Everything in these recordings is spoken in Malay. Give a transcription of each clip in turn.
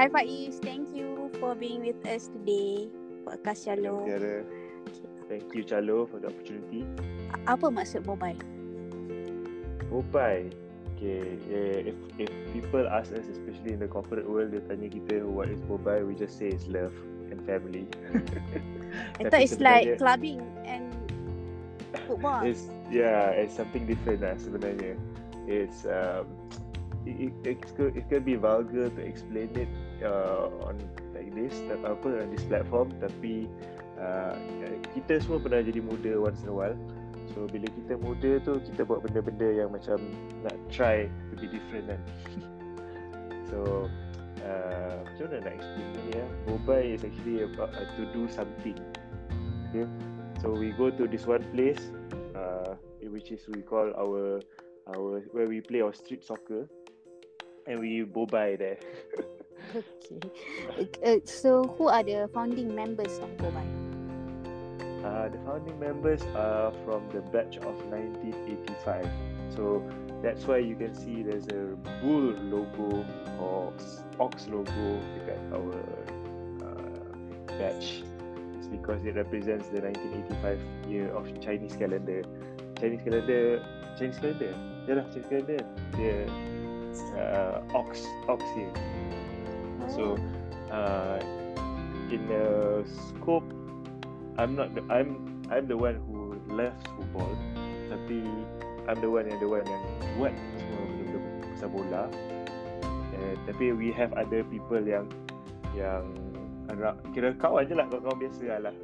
Hi Faiz, thank you for being with us today. Podcast Chalo. Tiara. Thank you Chalo for the opportunity. Apa maksud mobile? Mobile. Okay, yeah, if if people ask us, especially in the corporate world, dia tanya kita what is mobile, we just say it's love and family. I thought it's like sebenarnya- clubbing and football. It's yeah, it's something different lah sebenarnya. It's um, it, it, it could be vulgar to explain it uh, on like this, tak- apa on this platform. Tapi uh, kita semua pernah jadi muda once in a while. So bila kita muda tu kita buat benda-benda yang macam nak try to be different kan. so uh, macam mana nak explain ni ya? Mobile is actually about uh, to do something. Okay. So we go to this one place uh, which is we call our our where we play our street soccer and we bobai there. Okay. Uh, so who are the founding members of mobile? Uh, the founding members are from the batch of 1985. So that's why you can see there's a bull logo or ox logo dekat our uh, batch. It's because it represents the 1985 year of Chinese calendar. Chinese calendar, Chinese calendar. Yeah lah, Chinese calendar. Uh, ox, ox here. So uh, in the scope, I'm not the, I'm I'm the one who left football, tapi I'm the one yang the one yang buat semua benda-benda pasal bola. Eh, tapi we have other people yang yang kira kawan je lah kawan-kawan biasa lah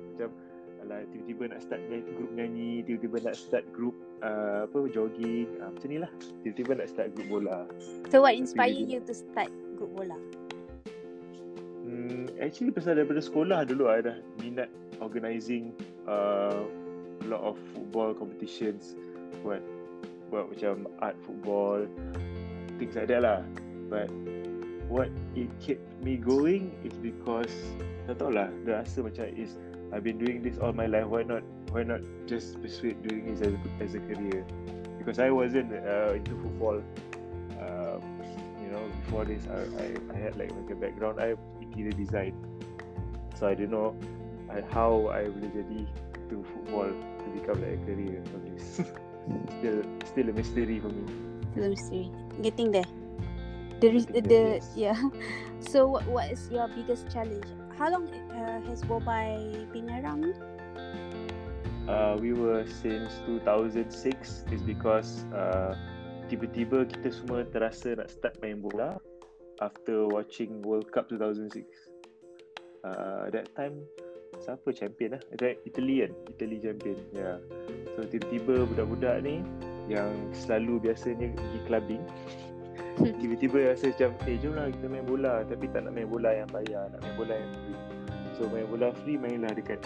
alah tiba-tiba nak start group nyanyi tiba-tiba nak start group uh, apa jogging uh, macam ni lah. Tiba-tiba nak start group bola. So what inspired Tapi- you to start group bola? Hmm, actually pasal daripada sekolah dulu I dah minat organising uh, a lot of football competitions. Buat buat macam art football things like that lah. But what it kept me going is because tak tahu lah dah rasa macam is I've been doing this all my life why not why not just pursue doing this as a, as a career because I wasn't uh, into football uh, you know before this I, I, I had like like a background I interior design so I don't know I, how I boleh jadi to football to become like a career for this still still a mystery for me Still a mystery. Getting there. The, Getting the, yeah. So what what is your biggest challenge? How long uh, has Bobai been around? uh, we were since 2006 is because uh, tiba-tiba kita semua terasa nak start main bola after watching World Cup 2006. Uh, that time siapa champion lah? That Italy kan? Italy champion. Yeah. So tiba-tiba budak-budak ni yang selalu biasanya pergi clubbing tiba-tiba rasa macam eh jom lah kita main bola. Tapi tak nak main bola yang bayar nak main bola yang free. So main bola free mainlah dekat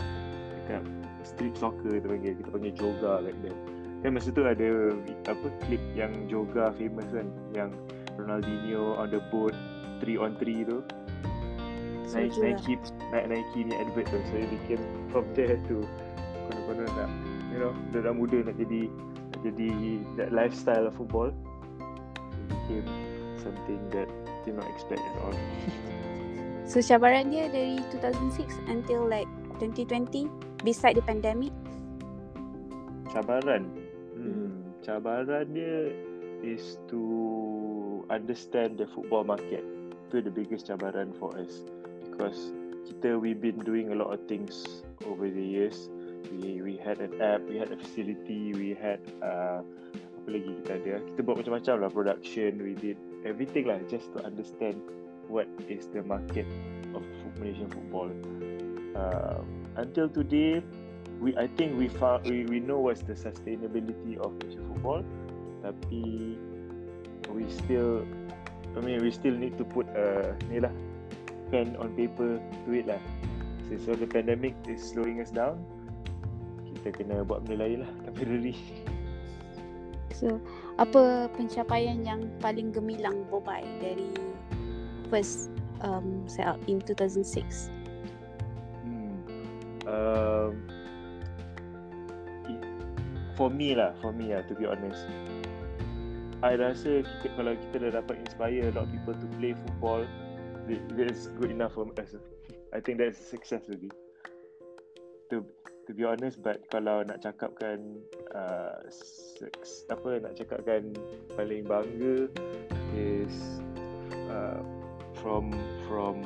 dekat street soccer kita panggil. Kita panggil joga back then kan masa tu ada apa klip yang joga famous kan? Yang Ronaldinho on the boat 3 on 3 tu. Naik lah. Nike naik Nike ni advert tu. So it became from there to konon-konon nak you know budak muda nak jadi nak jadi that lifestyle of football became something that did not expect at all. So cabaran dia dari 2006 until like 2020 beside the pandemic. cabaran? Hmm, cabaran dia is to understand the football market. Itu the biggest cabaran for us. Because kita we been doing a lot of things over the years. We we had an app we had a facility we had uh, lagi kita ada kita buat macam-macam lah production we did everything lah just to understand what is the market of Malaysian football. Uh, until today we I think we found we, we know what's the sustainability of Malaysian football tapi we still I mean we still need to put a ni lah pen on paper to it lah. Since so the pandemic is slowing us down. Kita kena buat benda lain lah temporary So apa pencapaian yang paling gemilang Bobai dari first um, set up in 2006? Hmm. It- for me lah, for me lah, to be honest. I rasa kita, kalau kita dah dapat inspire a lot of people to play football, that's good enough for us. I think that's success already. To to be honest, but kalau nak cakapkan uh, apa nak cakapkan paling bangga is uh, from from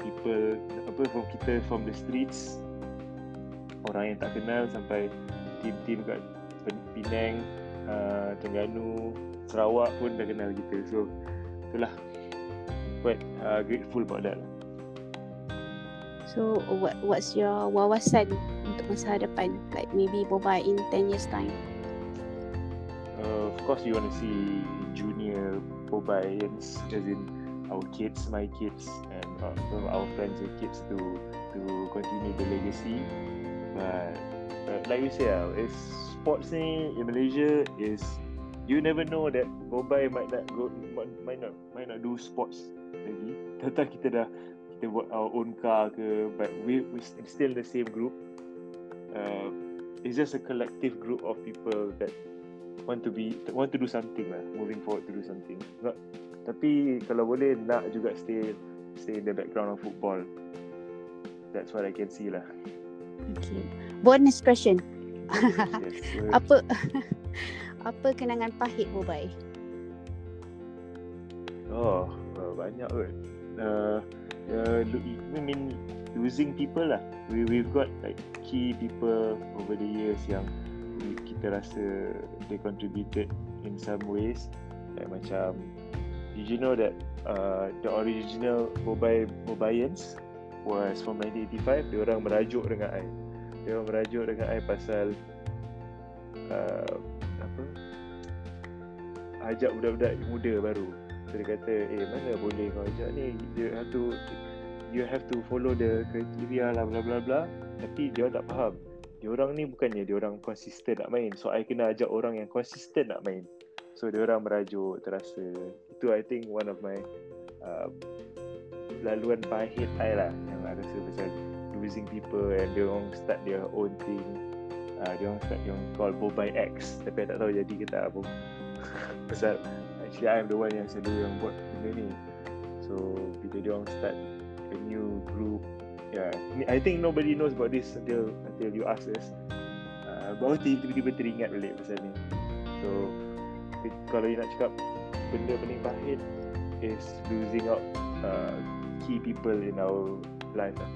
people apa from kita from the streets orang yang tak kenal sampai tim-tim kat Penang, uh, Terengganu, Sarawak pun dah kenal kita. So itulah quite uh, grateful about that. So what what's your wawasan untuk masa hadapan? Like maybe Boba in 10 years time. Uh, of course you want to see junior Bobayans as in our kids, my kids and uh, our friends and kids to to continue the legacy. But, but like you say, uh, it's sports ni in Malaysia is you never know that Bobai might not go might not might not do sports lagi. Tentang kita dah kita buat our own car ke, but we we still the same group. Uh, it's just a collective group of people that want to be want to do something lah, moving forward to do something. Not, tapi kalau boleh nak juga stay stay in the background of football. That's what I can see lah. Okay. Bonus question. apa apa kenangan pahit Bobai? Oh, uh, banyak kot. Uh, uh, I mean losing people lah. We we've got like key people over the years yang kita rasa they contributed in some ways. Like macam, did you know that uh, the original Bobai Bobayans was from 1985? Dia orang merajuk dengan I. Dia orang merajuk dengan I pasal uh, apa? Ajak budak-budak muda baru. So dia kata eh mana boleh kau ajak ni? Have to you have to follow the criteria lah bla bla bla tapi dia tak faham. Dia orang ni bukannya dia orang konsisten nak main. So I kena ajak orang yang konsisten nak main. So dia orang merajuk terasa. Itu I think one of my uh, laluan pahit I lah. Yang I rasa pasal losing people and dia orang start their own thing. Uh, dia orang start yang call Bobai X. Tapi I tak tahu jadi ke tak apa pasal actually I am the one yang selalu yang buat benda ni. So bila dia orang start a new group yeah I think nobody knows about this until until you ask us uh, tiba-tiba teringat balik pasal ni so kalau you nak cakap benda paling pahit is losing out uh, key people in our life lah.